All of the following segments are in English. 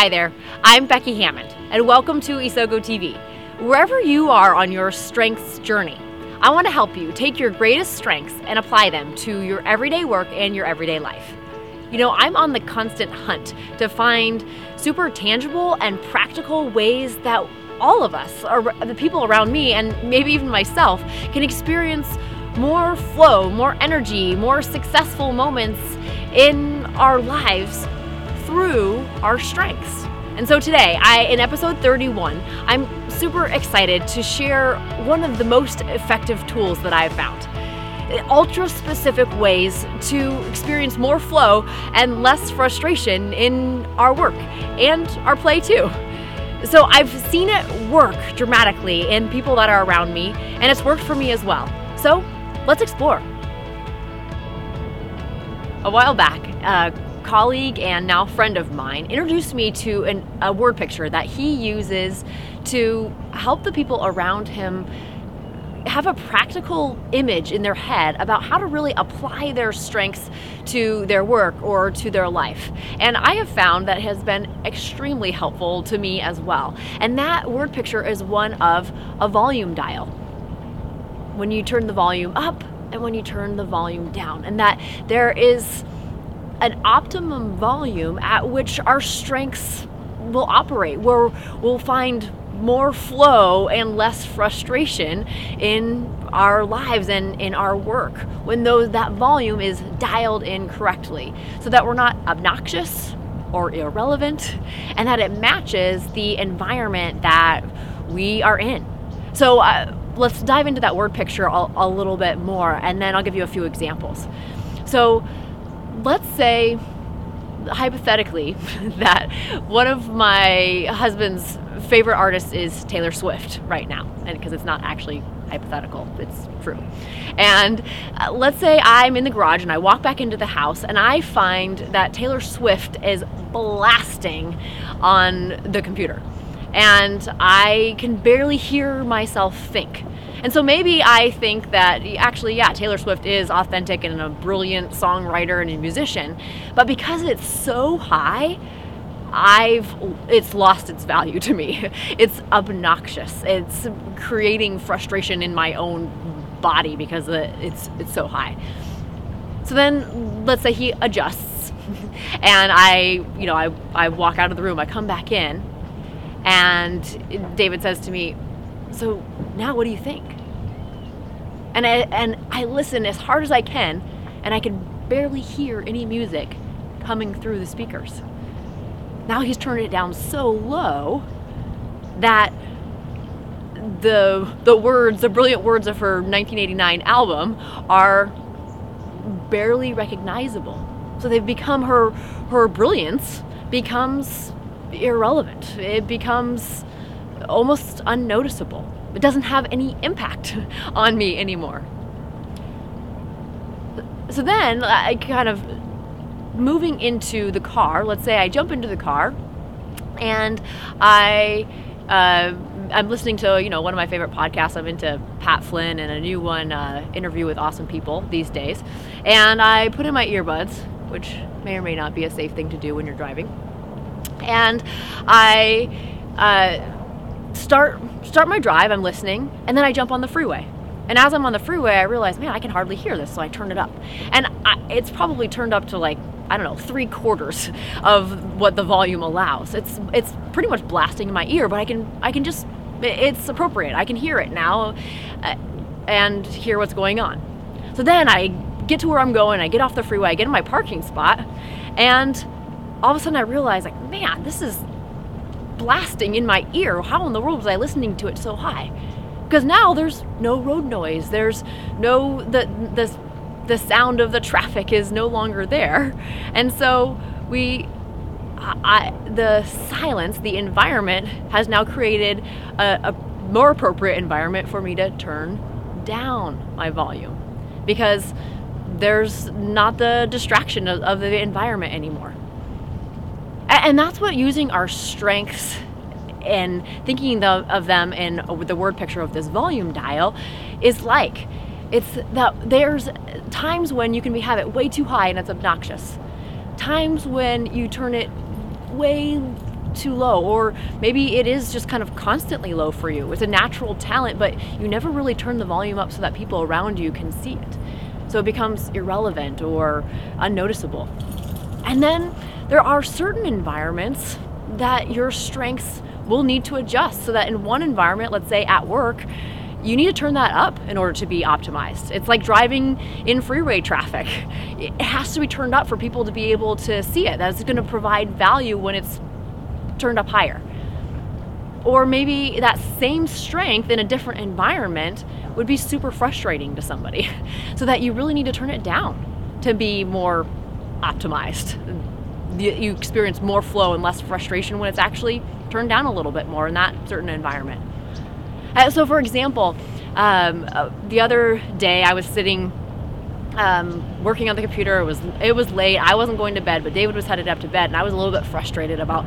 Hi there, I'm Becky Hammond, and welcome to Isogo TV. Wherever you are on your strengths journey, I want to help you take your greatest strengths and apply them to your everyday work and your everyday life. You know, I'm on the constant hunt to find super tangible and practical ways that all of us, or the people around me, and maybe even myself, can experience more flow, more energy, more successful moments in our lives through our strengths. And so today, I in episode 31, I'm super excited to share one of the most effective tools that I've found. Ultra specific ways to experience more flow and less frustration in our work and our play too. So I've seen it work dramatically in people that are around me, and it's worked for me as well. So let's explore. A while back, uh, colleague and now friend of mine introduced me to an, a word picture that he uses to help the people around him have a practical image in their head about how to really apply their strengths to their work or to their life. And I have found that has been extremely helpful to me as well. And that word picture is one of a volume dial. When you turn the volume up and when you turn the volume down, and that there is an optimum volume at which our strengths will operate, where we'll find more flow and less frustration in our lives and in our work when those that volume is dialed in correctly so that we're not obnoxious or irrelevant and that it matches the environment that we are in. So uh, let's dive into that word picture a, a little bit more and then i'll give you a few examples. So let's say hypothetically that one of my husband's favorite artists is Taylor Swift right now, and because it's not actually hypothetical, it's true. And uh, let's say I'm in the garage and I walk back into the house and I find that Taylor Swift is blasting on the computer, and I can barely hear myself think. And so maybe I think that actually, yeah, Taylor Swift is authentic and a brilliant songwriter and a musician, but because it's so high, I've it's lost its value to me. It's obnoxious. It's creating frustration in my own body because it's it's so high. So then let's say he adjusts and I, you know, I I walk out of the room, I come back in and David says to me, "So now what do you think?" And I, and I listen as hard as I can and I can barely hear any music coming through the speakers. Now he's turned it down so low that the the words, the brilliant words of her 1989 album are barely recognizable. So they've become her her brilliance becomes irrelevant. It becomes almost unnoticeable. It doesn't have any impact on me anymore. So then I kind of moving into the car, let's say I jump into the car and I uh, I'm listening to you know one of my favorite podcasts. I'm into Pat Flynn and a new one, uh, interview with awesome people these days. And I put in my earbuds, which may or may not be a safe thing to do when you're driving. And I uh, start start my drive. I'm listening, and then I jump on the freeway. And as I'm on the freeway, I realize, man, I can hardly hear this, so I turn it up. And I, it's probably turned up to like I don't know, three quarters of what the volume allows. It's it's pretty much blasting in my ear, but I can I can just it's appropriate. I can hear it now uh, and hear what's going on. So then I get to where I'm going, I get off the freeway, I get in my parking spot, and all of a sudden I realize like, man, this is blasting in my ear. How in the world was I listening to it so high? Because now there's no road noise. There's no the the the sound of the traffic is no longer there. And so we I, the silence, the environment has now created a, a more appropriate environment for me to turn down my volume because there's not the distraction of, of the environment anymore. And, that's what using our strengths and thinking of them in the word picture of this volume dial is like. It's that there's times when you can have it way too high and it's obnoxious. Times when you turn it way too low, or maybe it is just kind of constantly low for you. It's a natural talent, but you never really turn the volume up so that people around you can see it. So it becomes irrelevant or unnoticeable. And then there are certain environments that your strengths will need to adjust so that in one environment, let's say at work, you need to turn that up in order to be optimized. It's like driving in freeway traffic. It has to be turned up for people to be able to see it. That's going to provide value when it's turned up higher. Or maybe that same strength in a different environment would be super frustrating to somebody. so that you really need to turn it down to be more optimized. You experience more flow and less frustration when it's actually turned down a little bit more in that certain environment. Uh, so, for example, um, uh, the other day I was sitting um, working on the computer. It was it was late. I wasn't going to bed, but David was headed up to bed, and I was a little bit frustrated about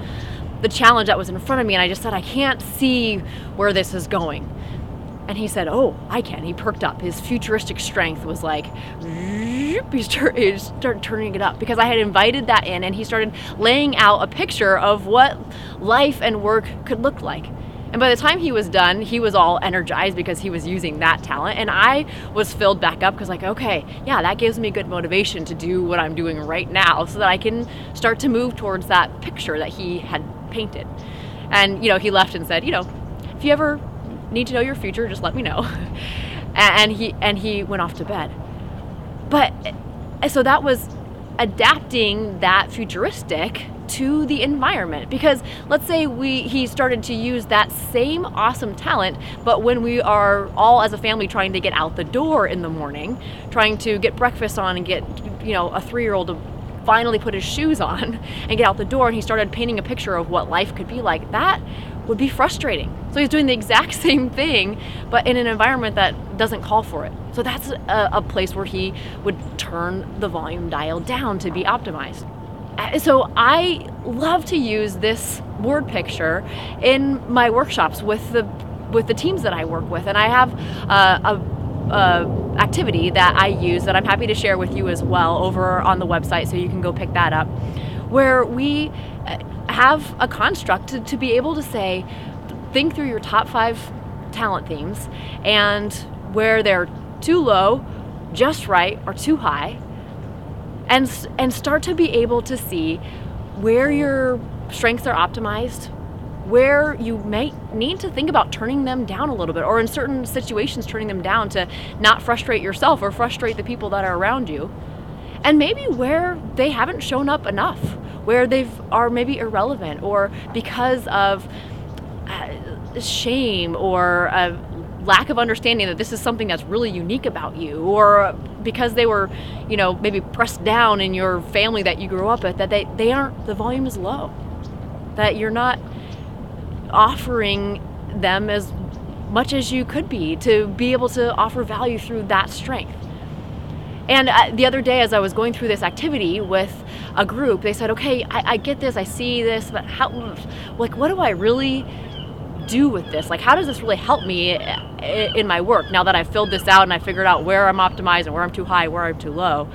the challenge that was in front of me. And I just said, I can't see where this is going. And he said, Oh, I can. He perked up. His futuristic strength was like, he started turning it up because I had invited that in and he started laying out a picture of what life and work could look like. And by the time he was done, he was all energized because he was using that talent. And I was filled back up because, like, okay, yeah, that gives me good motivation to do what I'm doing right now so that I can start to move towards that picture that he had painted. And, you know, he left and said, you know, if you ever need to know your future, just let me know. and he and he went off to bed. But eh, so that was adapting that futuristic to the environment because let's say we he started to use that same awesome talent but when we are all as a family trying to get out the door in the morning trying to get breakfast on and get you know a 3-year-old to finally put his shoes on and get out the door and he started painting a picture of what life could be like that would be frustrating. So he's doing the exact same thing, but in an environment that doesn't call for it. So that's a, a, place where he would turn the volume dial down to be optimized. Uh, so I love to use this word picture in my workshops with the with the teams that I work with, and I have uh, a, a activity that I use that I'm happy to share with you as well over on the website, so you can go pick that up, where we uh, have a construct to, to be able to say, think through your top five talent themes and where they're too low, just right, or too high, and and start to be able to see where your strengths are optimized, where you may need to think about turning them down a little bit, or in certain situations, turning them down to not frustrate yourself or frustrate the people that are around you, and maybe where they haven't shown up enough where they are maybe irrelevant or because of uh, shame or a lack of understanding that this is something that's really unique about you or because they were you know maybe pressed down in your family that you grew up with that they, they aren't the volume is low. That you're not offering them as much as you could be to be able to offer value through that strength and uh, the other day, as I was going through this activity with a group, they said, "Okay, I, I get this, I see this, but how, like, what do I really do with this? Like, how does this really help me in my work now that I've filled this out and I figured out where I'm optimized and where I'm too high, where I'm too low?"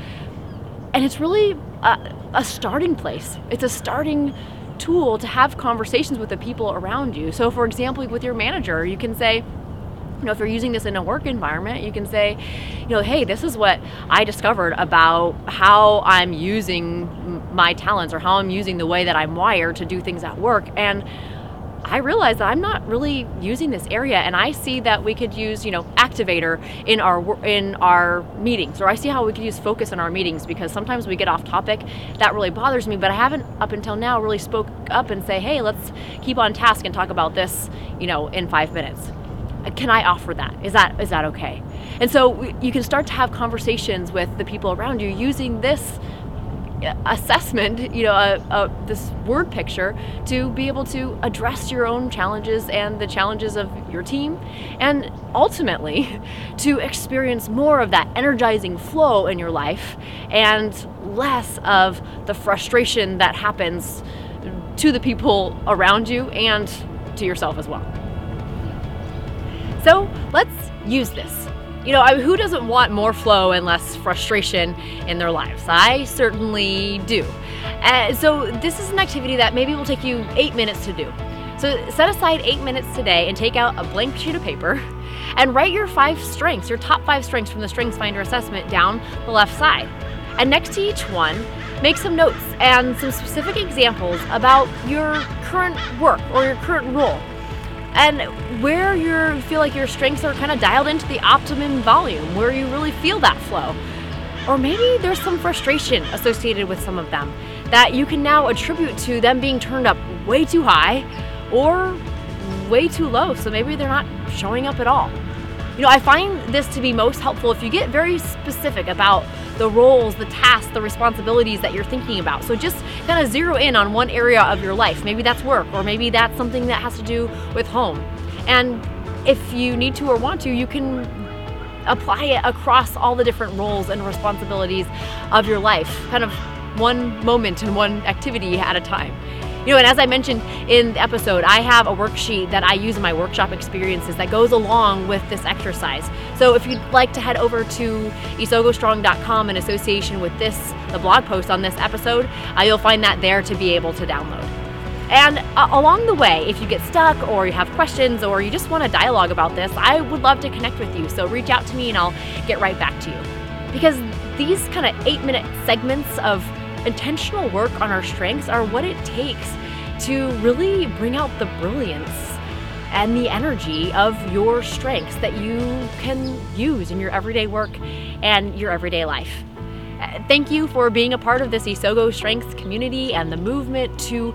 And it's really a, a starting place. It's a starting tool to have conversations with the people around you. So, for example, with your manager, you can say you know, if you're using this in a work environment, you can say, you know, hey, this is what I discovered about how I'm using my talents or how I'm using the way that I'm wired to do things at work. And I realize that I'm not really using this area, and I see that we could use, you know, activator in our in our meetings, or I see how we could use focus in our meetings because sometimes we get off topic. That really bothers me, but I haven't up until now really spoke up and say, hey, let's keep on task and talk about this, you know, in five minutes can I offer that? Is that is that okay? And so you can start to have conversations with the people around you using this uh, assessment, you know, uh, uh, this word picture to be able to address your own challenges and the challenges of your team, and ultimately to experience more of that energizing flow in your life and less of the frustration that happens to the people around you and to yourself as well. So let's use this you know, who doesn't want more flow and less frustration in their lives? I certainly do. Uh, so, this is an activity that maybe will take you eight minutes to do. So, set aside eight minutes today and take out a blank sheet of paper and write your five strengths, your top five strengths from the Strengths Finder assessment down the left side. And next to each one, make some notes and some specific examples about your current work or your current role and where you feel like your strengths are kind of dialed into the optimum volume, where you really feel that flow. Or maybe there's some frustration associated with some of them that you can now attribute to them being turned up way too high or way too low. So maybe they're not showing up at all. You know, I find this to be most helpful if you get very specific about the roles, the tasks, the responsibilities that you're thinking about. So just kind of zero in on one area of your life. Maybe that's work, or maybe that's something that has to do with home. And if you need to or want to, you can apply it across all the different roles and responsibilities of your life, kind of one moment and one activity at a time. You know, and as I mentioned in the episode, I have a worksheet that I use in my workshop experiences that goes along with this exercise. So if you'd like to head over to isogostrong.com in association with this, the blog post on this episode, uh, you'll find that there to be able to download. And uh, along the way, if you get stuck or you have questions or you just want to dialogue about this, I would love to connect with you. So reach out to me and I'll get right back to you. Because these kind of eight minute segments of intentional work on our strengths are what it takes to really bring out the brilliance and the energy of your strengths that you can use in your everyday work and your everyday life. Uh, thank you for being a part of this Isogo Strengths community and the movement to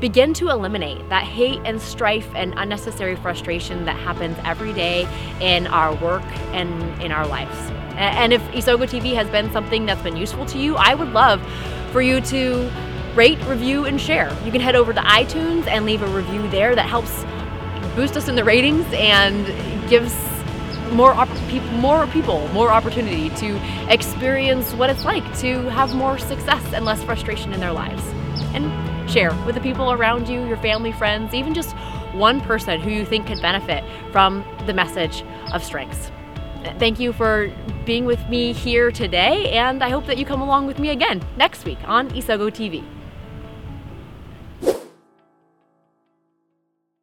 begin to eliminate that hate and strife and unnecessary frustration that happens every day in our work and in our lives. And if Isogo TV has been something that's been useful to you, I would love for you to rate, review, and share. You can head over to iTunes and leave a review there that helps boost us in the ratings and gives more more people more opportunity to experience what it's like to have more success and less frustration in their lives. And share with the people around you, your family, friends, even just one person who you think could benefit from the message of strengths. Thank you for being with me here today, and I hope that you come along with me again next week on Isogo TV.